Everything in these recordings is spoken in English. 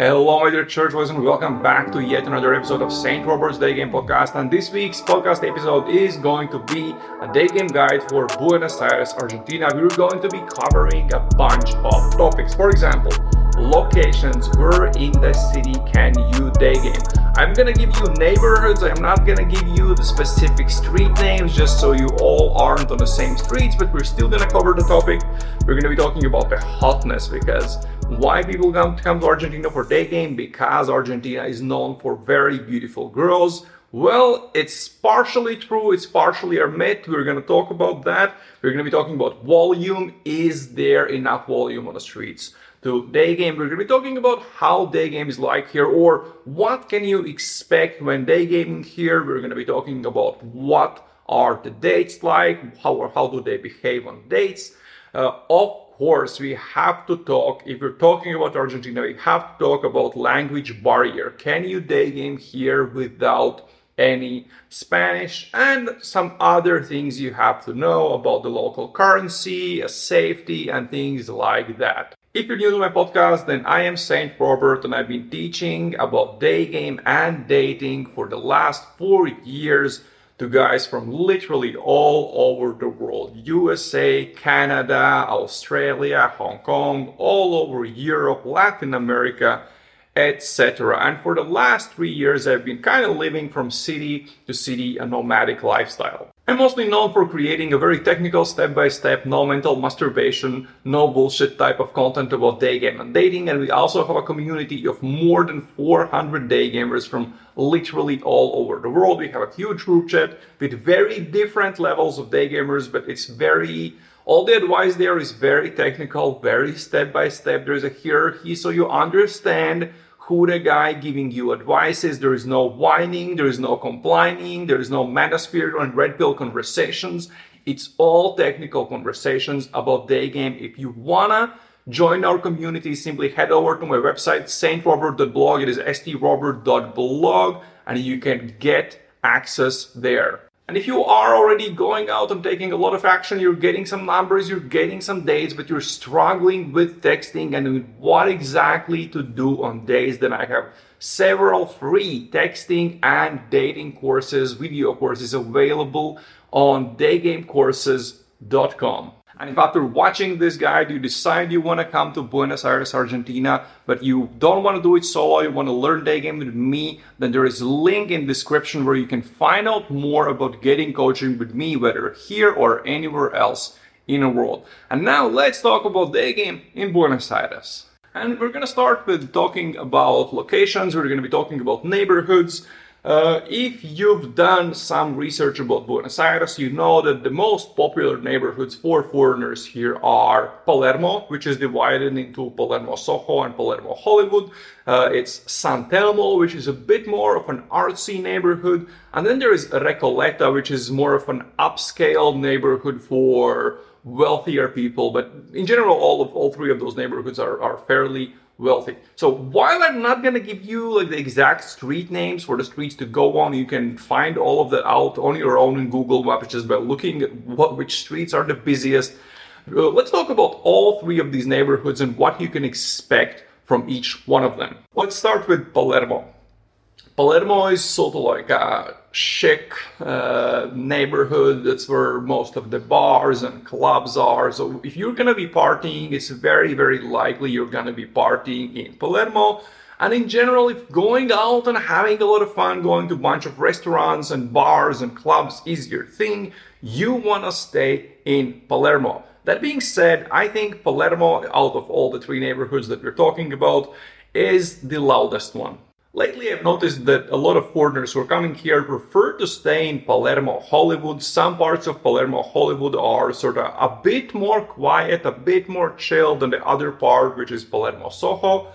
Hello, my dear church boys, and welcome back to yet another episode of St. Robert's Day Game Podcast. And this week's podcast episode is going to be a day game guide for Buenos Aires, Argentina. We're going to be covering a bunch of topics. For example, locations where in the city can you day game i'm gonna give you neighborhoods i'm not gonna give you the specific street names just so you all aren't on the same streets but we're still gonna cover the topic we're gonna be talking about the hotness because why people come, come to argentina for day game because argentina is known for very beautiful girls well, it's partially true, it's partially a myth. We're going to talk about that. We're going to be talking about volume. Is there enough volume on the streets? to day game. We're going to be talking about how day game is like here or what can you expect when day gaming here. We're going to be talking about what are the dates like, how how do they behave on dates. Uh, of course, we have to talk, if you're talking about Argentina, we have to talk about language barrier. Can you day game here without any Spanish and some other things you have to know about the local currency, safety, and things like that. If you're new to my podcast, then I am Saint Robert and I've been teaching about day game and dating for the last four years to guys from literally all over the world USA, Canada, Australia, Hong Kong, all over Europe, Latin America, etc. And for the last three years, I've been kind of living from city to city a nomadic lifestyle. I'm mostly known for creating a very technical step-by-step, no mental masturbation, no bullshit type of content about day game and dating, and we also have a community of more than 400 day gamers from literally all over the world. We have a huge group chat with very different levels of day gamers, but it's very all the advice there is very technical, very step by step. There's a hierarchy so you understand the guy giving you advices. There is no whining, there is no complaining, there is no manosphere and red pill conversations. It's all technical conversations about day game. If you wanna join our community, simply head over to my website, saintrobert.blog. It is strobert.blog, and you can get access there. And if you are already going out and taking a lot of action, you're getting some numbers, you're getting some dates, but you're struggling with texting and what exactly to do on days, then I have several free texting and dating courses, video courses available on daygamecourses.com. And if after watching this guide you decide you want to come to Buenos Aires, Argentina, but you don't want to do it solo, you want to learn day game with me, then there is a link in description where you can find out more about getting coaching with me, whether here or anywhere else in the world. And now let's talk about day game in Buenos Aires. And we're going to start with talking about locations. We're going to be talking about neighborhoods. Uh, if you've done some research about Buenos Aires, you know that the most popular neighborhoods for foreigners here are Palermo, which is divided into Palermo Soho and Palermo Hollywood. Uh, it's San Telmo, which is a bit more of an artsy neighborhood. And then there is Recoleta, which is more of an upscale neighborhood for wealthier people. But in general, all of all three of those neighborhoods are, are fairly wealthy. So while I'm not gonna give you like the exact street names for the streets to go on, you can find all of that out on your own in Google Maps just by looking at what which streets are the busiest. Uh, let's talk about all three of these neighborhoods and what you can expect from each one of them. Let's start with Palermo. Palermo is sort of like a chic uh, neighborhood. That's where most of the bars and clubs are. So if you're gonna be partying, it's very, very likely you're gonna be partying in Palermo. And in general, if going out and having a lot of fun, going to a bunch of restaurants and bars and clubs is your thing, you wanna stay in Palermo. That being said, I think Palermo, out of all the three neighborhoods that we're talking about, is the loudest one. Lately, I've noticed that a lot of foreigners who are coming here prefer to stay in Palermo, Hollywood. Some parts of Palermo, Hollywood are sort of a bit more quiet, a bit more chill than the other part, which is Palermo, Soho.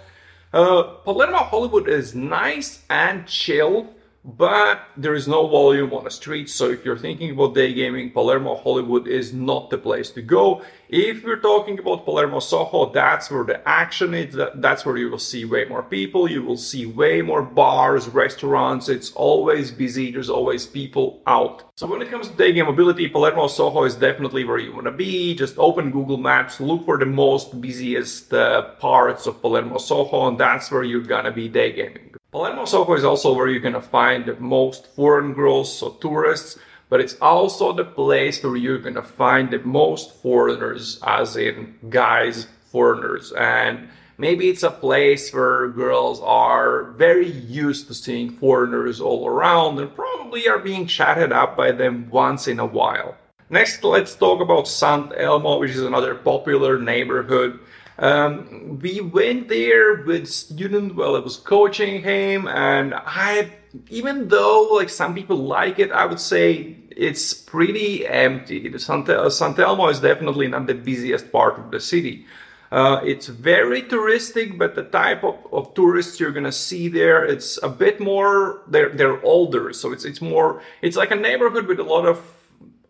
Uh, Palermo, Hollywood is nice and chill, but there is no volume on the streets. So if you're thinking about day gaming, Palermo Hollywood is not the place to go. If we're talking about Palermo Soho, that's where the action is. That's where you will see way more people. You will see way more bars, restaurants. It's always busy. There's always people out. So when it comes to day game mobility, Palermo Soho is definitely where you want to be. Just open Google Maps, look for the most busiest uh, parts of Palermo Soho, and that's where you're gonna be day gaming. Palermo Soho is also where you're gonna find the most foreign girls, so tourists, but it's also the place where you're gonna find the most foreigners, as in guys, foreigners. And maybe it's a place where girls are very used to seeing foreigners all around and probably are being chatted up by them once in a while. Next, let's talk about San Telmo, which is another popular neighborhood. Um, we went there with student while I was coaching him, and I, even though like some people like it, I would say it's pretty empty. The San Telmo is definitely not the busiest part of the city. Uh, it's very touristic, but the type of, of tourists you're gonna see there, it's a bit more. They're they're older, so it's it's more. It's like a neighborhood with a lot of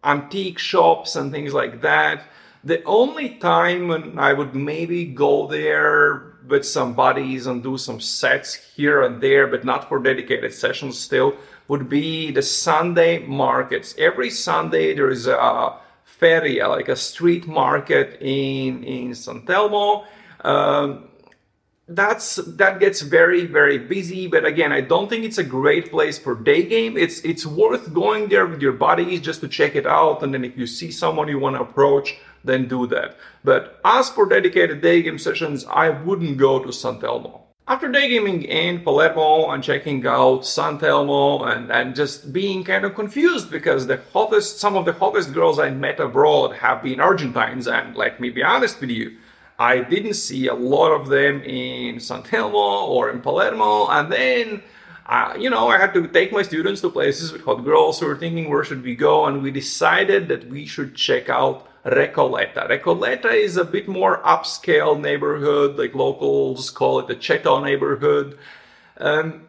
antique shops and things like that. The only time when I would maybe go there with some buddies and do some sets here and there, but not for dedicated sessions still, would be the Sunday markets. Every Sunday there is a feria, like a street market in in San Telmo. Um, that's that gets very very busy but again i don't think it's a great place for day game it's it's worth going there with your buddies just to check it out and then if you see someone you want to approach then do that but as for dedicated day game sessions i wouldn't go to San Telmo after day gaming in palermo and checking out San Telmo and and just being kind of confused because the hottest some of the hottest girls i met abroad have been argentines and let me be honest with you I didn't see a lot of them in San Telmo or in Palermo. And then, uh, you know, I had to take my students to places with hot girls. We were thinking, where should we go? And we decided that we should check out Recoleta. Recoleta is a bit more upscale neighborhood, like locals call it the Cheto neighborhood. Um,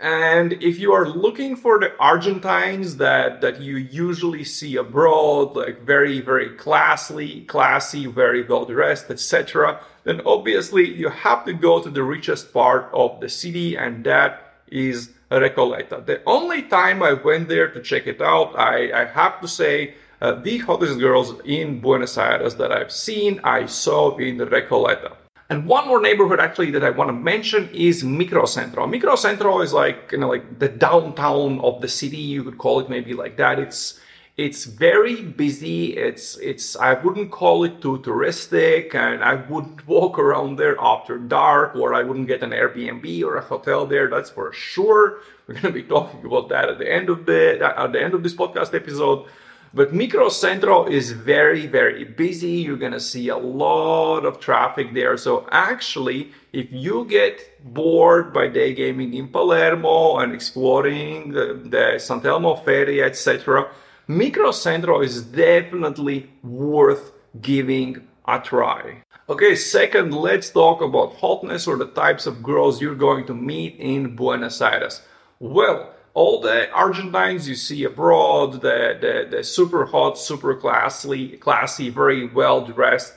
and if you are looking for the Argentines that, that you usually see abroad, like very, very classy, classy, very well dressed, etc., then obviously you have to go to the richest part of the city, and that is Recoleta. The only time I went there to check it out, I, I have to say, uh, the hottest girls in Buenos Aires that I've seen, I saw in Recoleta. And one more neighborhood actually that I want to mention is Microcentro. Microcentro is like you know like the downtown of the city. You could call it maybe like that. It's it's very busy. It's it's I wouldn't call it too touristic, and I wouldn't walk around there after dark, or I wouldn't get an Airbnb or a hotel there. That's for sure. We're gonna be talking about that at the end of the at the end of this podcast episode. But Microcentro is very, very busy. You're gonna see a lot of traffic there. So actually, if you get bored by day gaming in Palermo and exploring the, the San Telmo Feria, etc., Microcentro is definitely worth giving a try. Okay, second, let's talk about hotness or the types of girls you're going to meet in Buenos Aires. Well, all the Argentines you see abroad, the, the, the super hot, super classy, classy, very well dressed.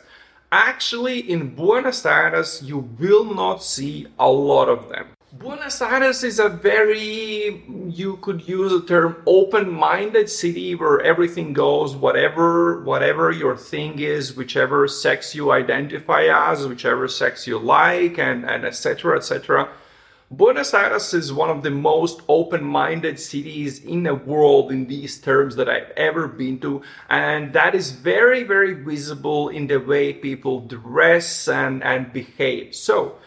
Actually, in Buenos Aires, you will not see a lot of them. Buenos Aires is a very, you could use the term open-minded city where everything goes, whatever, whatever your thing is, whichever sex you identify as, whichever sex you like, and, and etc. etc Buenos Aires is one of the most open-minded cities in the world in these terms that I've ever been to and that is very very visible in the way people dress and, and behave. So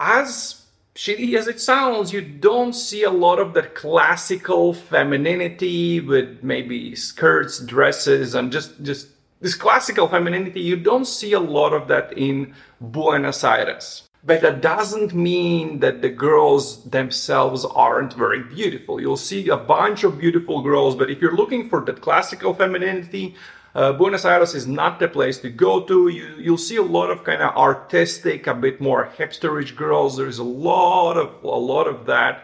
as shitty as it sounds, you don't see a lot of that classical femininity with maybe skirts, dresses and just just this classical femininity, you don't see a lot of that in Buenos Aires. But that doesn't mean that the girls themselves aren't very beautiful. You'll see a bunch of beautiful girls, but if you're looking for that classical femininity, uh, Buenos Aires is not the place to go to. You, you'll see a lot of kind of artistic, a bit more hipsterish girls. There's a lot of a lot of that,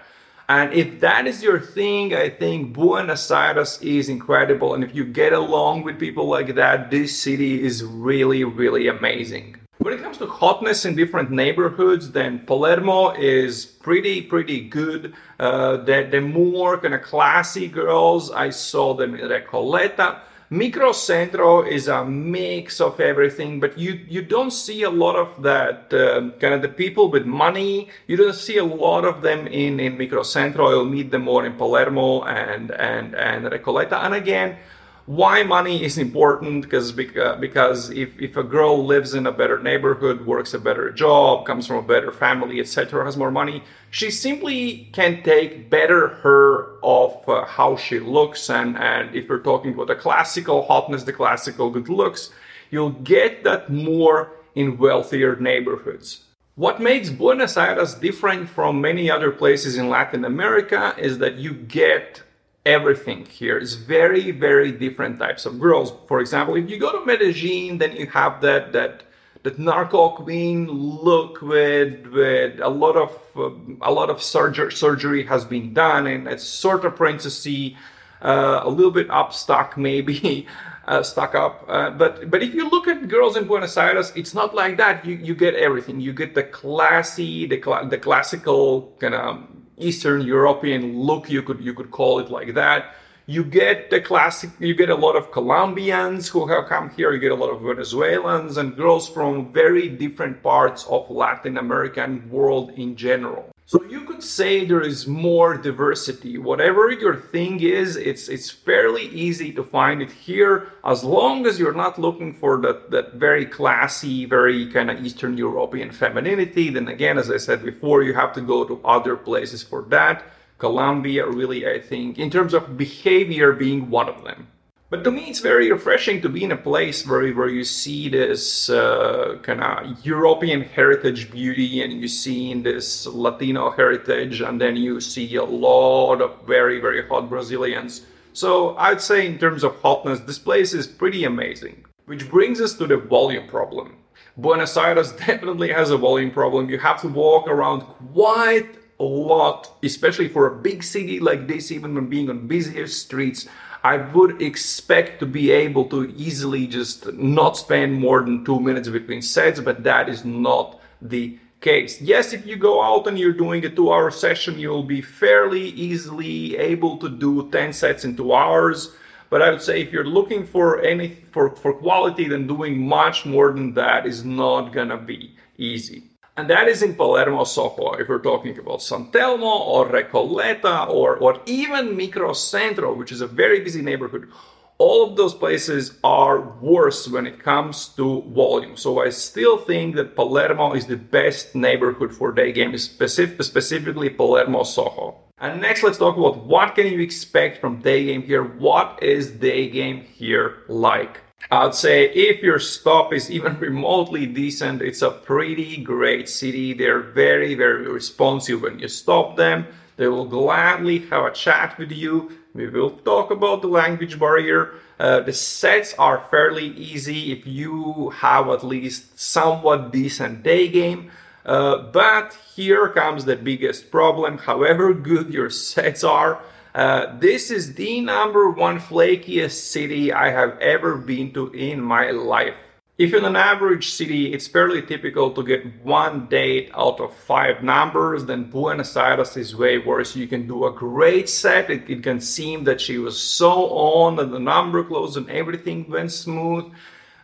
And if that is your thing, I think Buenos Aires is incredible. And if you get along with people like that, this city is really, really amazing. When it comes to hotness in different neighborhoods, then Palermo is pretty, pretty good. Uh, the, the more kind of classy girls, I saw them in Recoleta. Microcentro is a mix of everything, but you, you don't see a lot of that um, kind of the people with money. You don't see a lot of them in, in Microcentro. You'll meet them more in Palermo and, and, and Recoleta. And again, why money is important because because if, if a girl lives in a better neighborhood works a better job comes from a better family etc has more money she simply can take better her of uh, how she looks. And and if you're talking about the classical hotness the classical good looks you'll get that more in wealthier neighborhoods. What makes Buenos Aires different from many other places in Latin America is that you get everything here is very very different types of girls. For example if you go to medellin then you have that that that narco queen look with with a lot of uh, a lot of surgery surgery has been done and it's sort of princessy uh, a little bit upstock maybe uh, stuck up uh, but but if you look at girls in buenos aires it's not like that. You you get everything. You get the classy the, cl- the classical kind of Eastern European look, you could you could call it like that. You get the classic. You get a lot of Colombians who have come here. You get a lot of Venezuelans and girls from very different parts of Latin American world in general. So you could say there is more diversity. Whatever your thing is, it's it's fairly easy to find it here as long as you're not looking for that, that very classy, very kind of Eastern European femininity. Then again, as I said before, you have to go to other places for that. Colombia really, I think, in terms of behavior being one of them. But to me, it's very refreshing to be in a place where, where you see this uh, kind of European heritage beauty and you see this Latino heritage, and then you see a lot of very, very hot Brazilians. So I'd say, in terms of hotness, this place is pretty amazing. Which brings us to the volume problem. Buenos Aires definitely has a volume problem. You have to walk around quite a lot, especially for a big city like this, even when being on busier streets. I would expect to be able to easily just not spend more than two minutes between sets, but that is not the case. Yes, if you go out and you're doing a two hour session, you'll be fairly easily able to do 10 sets in two hours. But I would say if you're looking for any for, for quality, then doing much more than that is not gonna be easy. And that is in Palermo, Soho, if we're talking about San Telmo or Recoleta or, or even Microcentro, which is a very busy neighborhood. All of those places are worse when it comes to volume. So I still think that Palermo is the best neighborhood for day games, specific, specifically Palermo, Soho. And next, let's talk about what can you expect from day game here. What is day game here like? I'd say if your stop is even remotely decent, it's a pretty great city. They're very, very responsive when you stop them. They will gladly have a chat with you. We will talk about the language barrier. Uh, the sets are fairly easy if you have at least somewhat decent day game. Uh, but here comes the biggest problem. However good your sets are, uh, this is the number one flakiest city I have ever been to in my life. If in an average city it's fairly typical to get one date out of five numbers, then Buenos Aires is way worse. You can do a great set. It, it can seem that she was so on and the number closed and everything went smooth.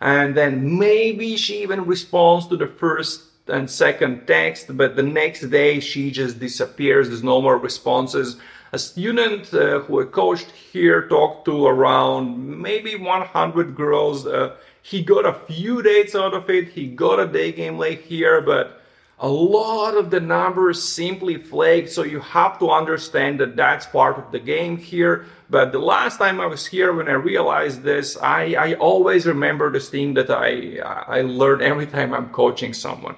And then maybe she even responds to the first and second text, but the next day she just disappears. There's no more responses a student uh, who I coached here talked to around maybe 100 girls. Uh, he got a few dates out of it. He got a day game late here, but a lot of the numbers simply flaked. So you have to understand that that's part of the game here. But the last time I was here, when I realized this, I, I always remember this thing that I, I learn every time I'm coaching someone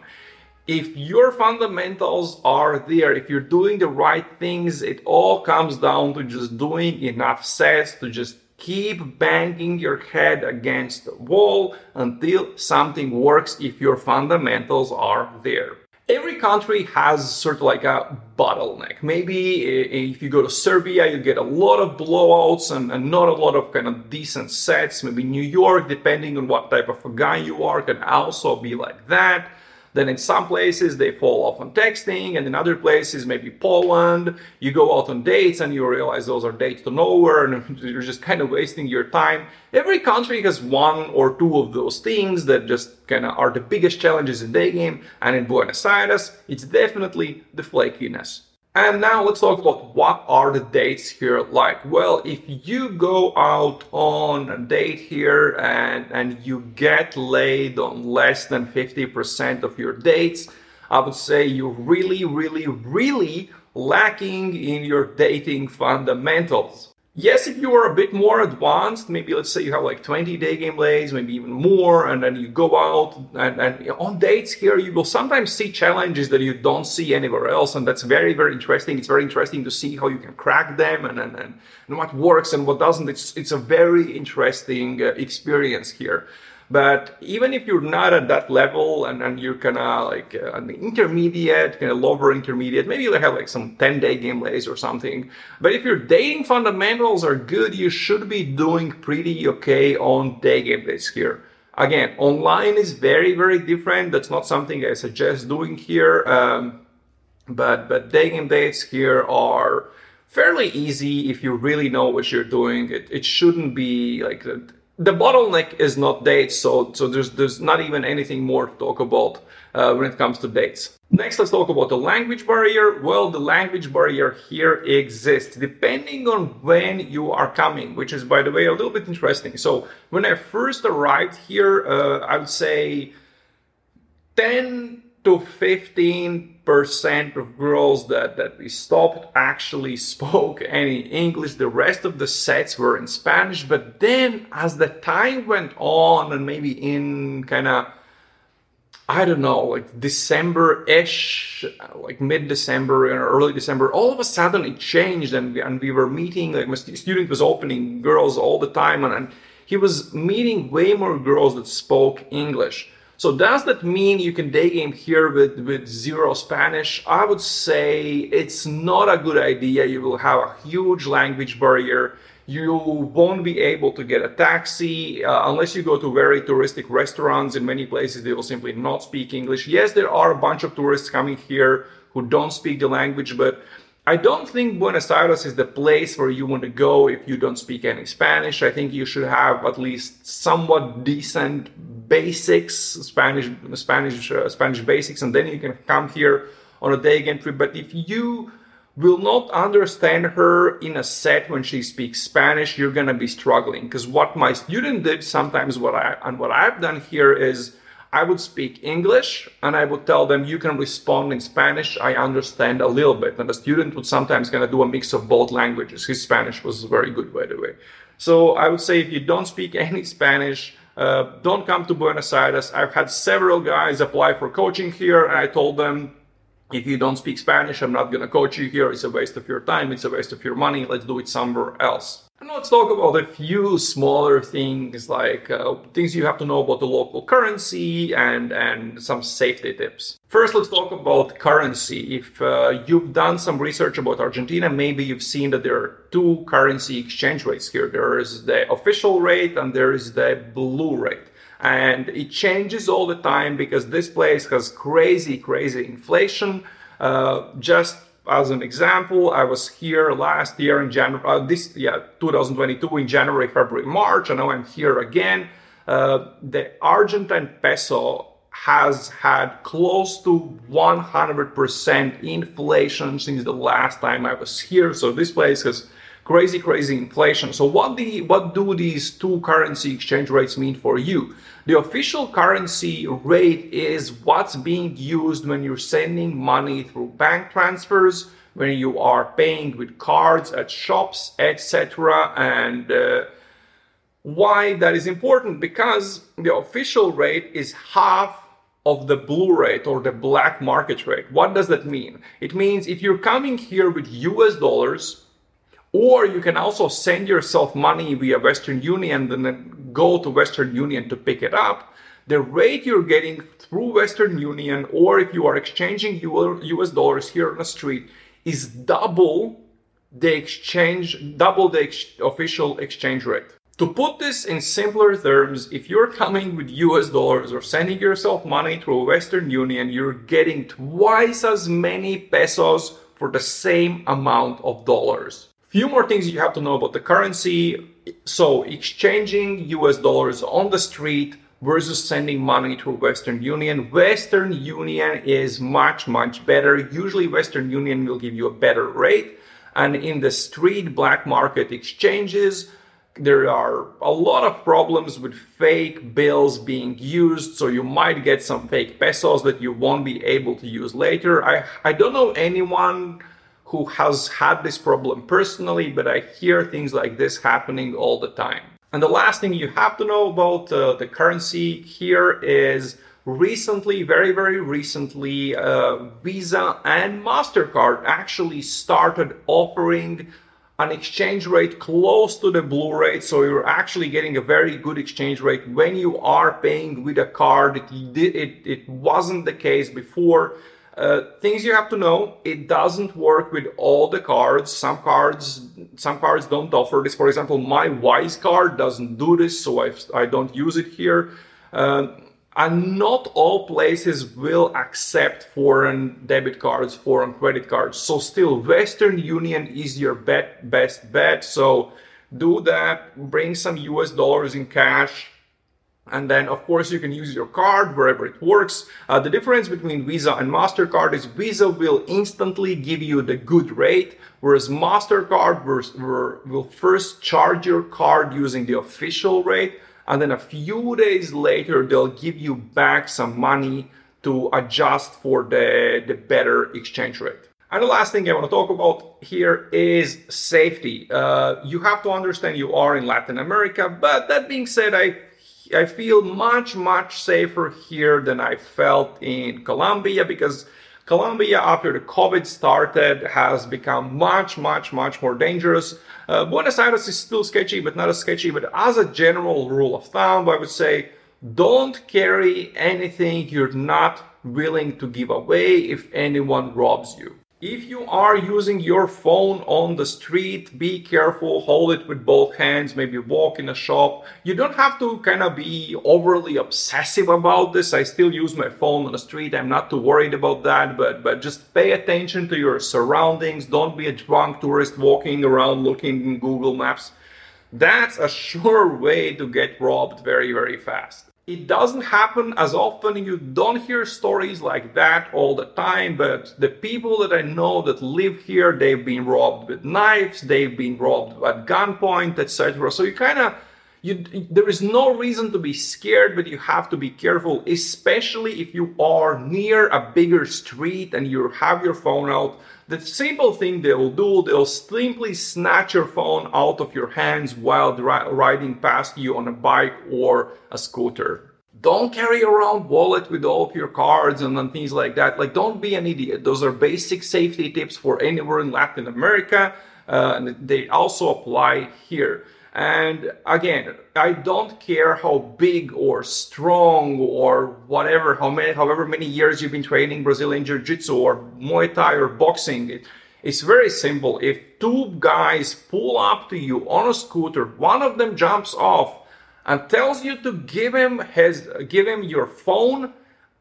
if your fundamentals are there, if you're doing the right things, it all comes down to just doing enough sets to just keep banging your head against the wall until something works if your fundamentals are there. every country has sort of like a bottleneck. Maybe if you go to Serbia, you get a lot of blowouts and, and, not a lot of kind of decent sets. Maybe New York, depending on what type of a guy you are, can also be like that. Then in some places they fall off on texting, and in other places, maybe Poland, you go out on dates and you realize those are dates to nowhere and you're just kind of wasting your time. Every country has one or two of those things that just kind of are the biggest challenges in day game, and in Buenos Aires, it's definitely the flakiness. And now let's talk about what are the dates here like. Well, if you go out on a date here and, and you get laid on less than 50% of your dates, I would say you're really, really, really lacking in your dating fundamentals. Yes, if you are a bit more advanced, maybe let's say you have like 20 day game lays, maybe even more, and then you go out and, and on dates here, you will sometimes see challenges that you don't see anywhere else. And that's very, very interesting. It's very interesting to see how you can crack them and, and, and, and what works and what doesn't. It's, it's a very interesting uh, experience here. But even if you're not at that level and, and you're kind of like uh, an intermediate, kind of lower intermediate, maybe you have like some 10 day game lays or something. But if your dating fundamentals are good, you should be doing pretty okay on day game days here. Again, online is very, very different. That's not something I suggest doing here. Um, but, but day game dates here are fairly easy if you really know what you're doing. It, it shouldn't be like the bottleneck is not dates, so so there's there's not even anything more to talk about uh, when it comes to dates. Next, let's talk about the language barrier. Well, the language barrier here exists depending on when you are coming, which is, by the way, a little bit interesting. So when I first arrived here, uh, I would say 10 to 15 percent of girls that, that we stopped actually spoke any English. The rest of the sets were in Spanish. But then as the time went on and maybe in kind of I don't know, like December-ish, like mid-December or early December, all of a sudden it changed and we, and we were meeting, like my student was opening girls all the time and, and he was meeting way more girls that spoke English. So does that mean you can day game here with, with zero Spanish? I would say it's not a good idea. You will have a huge language barrier. You won't be able to get a taxi uh, unless you go to very touristic restaurants. In many places, they will simply not speak English. Yes, there are a bunch of tourists coming here who don't speak the language, but I don't think Buenos Aires is the place where you want to go if you don't speak any Spanish. I think you should have at least somewhat decent basics, Spanish, Spanish, uh, Spanish basics, and then you can come here on a day trip. But if you will not understand her in a set when she speaks Spanish, you're gonna be struggling. Because what my student did sometimes, what I and what I've done here is I would speak English and I would tell them you can respond in Spanish. I understand a little bit. And the student would sometimes kind of do a mix of both languages. His Spanish was very good, by the way. So I would say if you don't speak any Spanish, uh, don't come to Buenos Aires. I've had several guys apply for coaching here and I told them if you don't speak Spanish, I'm not going to coach you here. It's a waste of your time. It's a waste of your money. Let's do it somewhere else. And let's talk about a few smaller things like uh, things you have to know about the local currency and, and some safety tips. First, let's talk about currency. If uh, you've done some research about Argentina, maybe you've seen that there are two currency exchange rates here. There is the official rate and there is the blue rate. And it changes all the time because this place has crazy, crazy inflation. Uh, just as an example, I was here last year in January, uh, this yeah, 2022 in January, February, March, and now I'm here again. Uh, the Argentine peso has had close to 100% inflation since the last time I was here. So this place has crazy, crazy inflation. So what the what do these two currency exchange rates mean for you? The official currency rate is what's being used when you're sending money through bank transfers, when you are paying with cards at shops, etc. And uh, why that is important? Because the official rate is half of the blue rate or the black market rate. What does that mean? It means if you're coming here with US dollars, or you can also send yourself money via Western Union and then go to Western Union to pick it up. the rate you're getting through Western Union or if you are exchanging US dollars here on the street is double the exchange, double the ex- official exchange rate. To put this in simpler terms, if you're coming with US dollars or sending yourself money through Western Union, you're getting twice as many pesos for the same amount of dollars. Few more things you have to know about the currency. So, exchanging US dollars on the street versus sending money through Western Union. Western Union is much, much better. Usually, Western Union will give you a better rate. And in the street black market exchanges, there are a lot of problems with fake bills being used so you might get some fake pesos that you won't be able to use later i i don't know anyone who has had this problem personally but i hear things like this happening all the time and the last thing you have to know about uh, the currency here is recently very very recently uh, visa and mastercard actually started offering an exchange rate close to the blue rate. So you're actually getting a very good exchange rate when you are paying with a card. It, it, it wasn't the case before. Uh, things you have to know it doesn't work with all the cards some cards some cards don't offer this for example my wise card doesn't do this so i, I don't use it here uh, and not all places will accept foreign debit cards, foreign credit cards. So still Western Union is your bet, best bet. So do that, bring some US dollars in cash. And then, of course, you can use your card wherever it works. Uh, the difference between Visa and MasterCard is Visa will instantly give you the good rate, whereas MasterCard will, first charge your card using the official rate and then a few days later they'll give you back some money to adjust for the, the better exchange rate. And the last thing I want to talk about here is safety. Uh, you have to understand you are in Latin America, but that being said, I I feel much much safer here than I felt in Colombia because Colombia, after the COVID started, has become much, much, much more dangerous. Uh, Buenos Aires is still sketchy, but not as sketchy. But as a general rule of thumb, I would say don't carry anything you're not willing to give away if anyone robs you. If you are using your phone on the street, be careful, hold it with both hands, maybe walk in a shop. You don't have to kind of be overly obsessive about this. I still use my phone on the street. I'm not too worried about that, but but just pay attention to your surroundings. Don't be a drunk tourist walking around looking in Google Maps. That's a sure way to get robbed very very fast. It doesn't happen as often. You don't hear stories like that all the time, but the people that I know that live here, they've been robbed with knives, they've been robbed at gunpoint, etc. So you kind of you, there is no reason to be scared, but you have to be careful, especially if you are near a bigger street and you have your phone out. The simple thing they will do, they'll simply snatch your phone out of your hands while riding past you on a bike or a scooter. Don't carry around wallet with all of your cards and, things like that. Like, don't be an idiot. Those are basic safety tips for anywhere in Latin America. Uh, and they also apply here. And again, I don't care how big or strong or whatever, how many, however many years you've been training Brazilian Jiu Jitsu or Muay Thai or boxing. It, it's very simple. If two guys pull up to you on a scooter, one of them jumps off and tells you to give him his, give him your phone,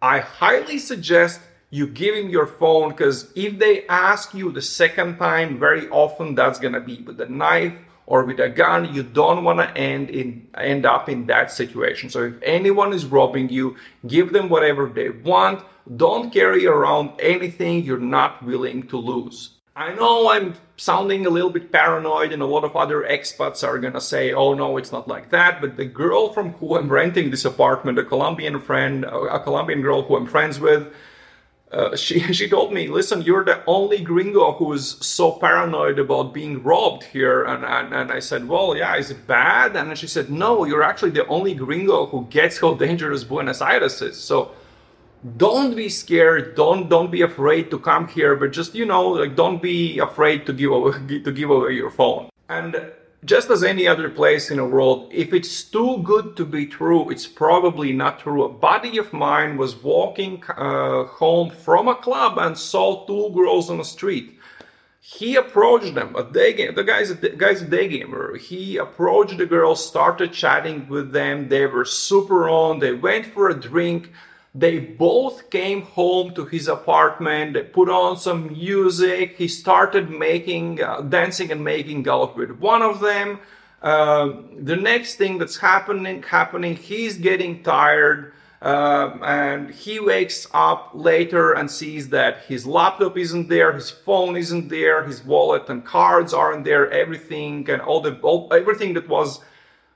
I highly suggest you give him your phone because if they ask you the second time, very often that's gonna be with a knife or with a gun, you don't want to end in end up in that situation. So if anyone is robbing you, give them whatever they want. Don't carry around anything you're not willing to lose. I know I'm sounding a little bit paranoid, and a lot of other expats are gonna say, "Oh no, it's not like that." But the girl from who I'm renting this apartment, a Colombian friend, a Colombian girl who I'm friends with, uh, she she told me, listen, you're the only gringo who is so paranoid about being robbed here, and, and and I said, well, yeah, is it bad? And she said, no, you're actually the only gringo who gets how dangerous Buenos Aires is. So don't be scared, don't don't be afraid to come here, but just you know, like don't be afraid to give away, to give away your phone. And just as any other place in the world, if it's too good to be true, it's probably not true. A buddy of mine was walking uh, home from a club and saw two girls on the street. He approached them, a day game. The guy's a, guy's a day gamer. He approached the girls, started chatting with them. They were super on. They went for a drink. They both came home to his apartment. They put on some music. He started making, uh, dancing and making out with one of them. Uh, the next thing that's happening, happening, he's getting tired. Uh, and he wakes up later and sees that his laptop isn't there, his phone isn't there, his wallet and cards aren't there, everything and all the all, everything that was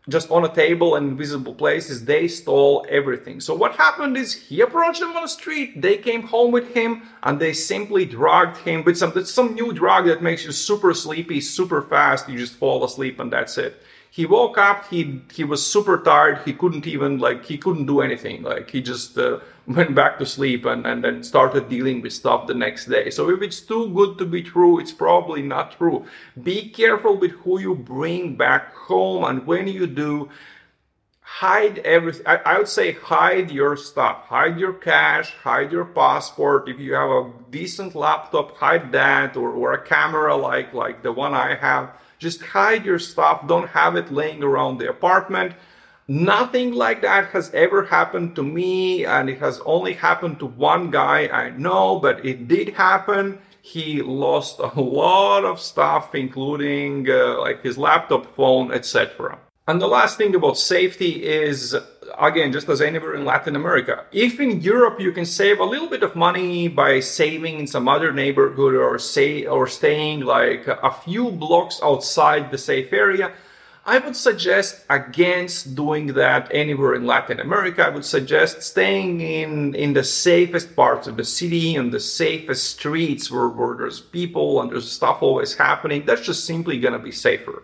just on a table and visible places, they stole everything. So what happened is he approached them on the street, they came home with him, and they simply drugged him with some some new drug that makes you super sleepy, super fast, you just fall asleep and that's it he woke up he he was super tired he couldn't even like he couldn't do anything like he just uh, went back to sleep and, and then started dealing with stuff the next day. So if it's too good to be true it's probably not true. Be careful with who you bring back home and when you do hide everything I, I would say hide your stuff. Hide your cash hide your passport. If you have a decent laptop hide that or, or a camera like like the one i have just hide your stuff. Don't have it laying around the apartment. Nothing like that has ever happened to me, and it has only happened to one guy I know, but it did happen. He lost a lot of stuff, including uh, like his laptop, phone, etc. And the last thing about safety is again, just as anywhere in Latin America. If in Europe you can save a little bit of money by saving in some other neighborhood or say or staying like a few blocks outside the safe area, I would suggest against doing that anywhere in Latin America. I would suggest staying in, in the safest parts of the city and the safest streets where, where there's people and there's stuff always happening. That's just simply gonna be safer.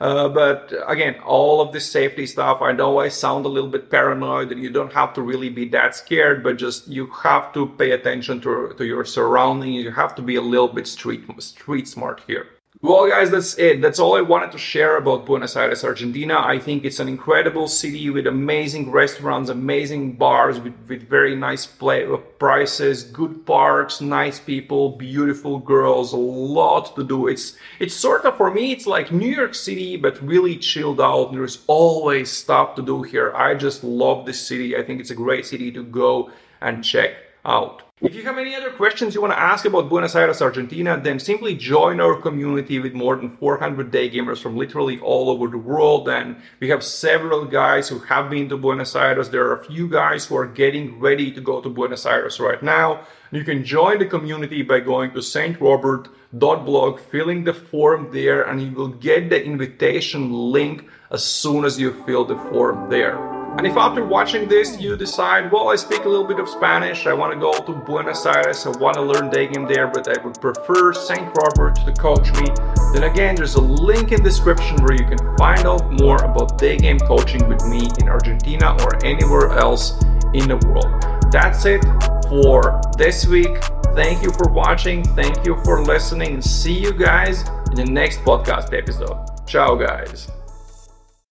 Uh, but again, all of this safety stuff, I know I sound a little bit paranoid and you don't have to really be that scared, but just you have to pay attention to, to your surroundings. You have to be a little bit street, street smart here. Well, guys, that's it. That's all I wanted to share about Buenos Aires, Argentina. I think it's an incredible city with amazing restaurants, amazing bars, with, with very nice play, uh, prices, good parks, nice people, beautiful girls, a lot to do. It's it's sort of for me, it's like New York City, but really chilled out. There's always stuff to do here. I just love this city. I think it's a great city to go and check out. If you have any other questions you want to ask about Buenos Aires, Argentina, then simply join our community with more than 400 day gamers from literally all over the world. And we have several guys who have been to Buenos Aires. There are a few guys who are getting ready to go to Buenos Aires right now. You can join the community by going to strobert.blog, filling the form there, and you will get the invitation link as soon as you fill the form there. And if after watching this you decide, well, I speak a little bit of Spanish, I want to go to Buenos Aires, I want to learn day game there, but I would prefer St. Robert to coach me, then again, there's a link in the description where you can find out more about day game coaching with me in Argentina or anywhere else in the world. That's it for this week. Thank you for watching. Thank you for listening. And see you guys in the next podcast episode. Ciao, guys.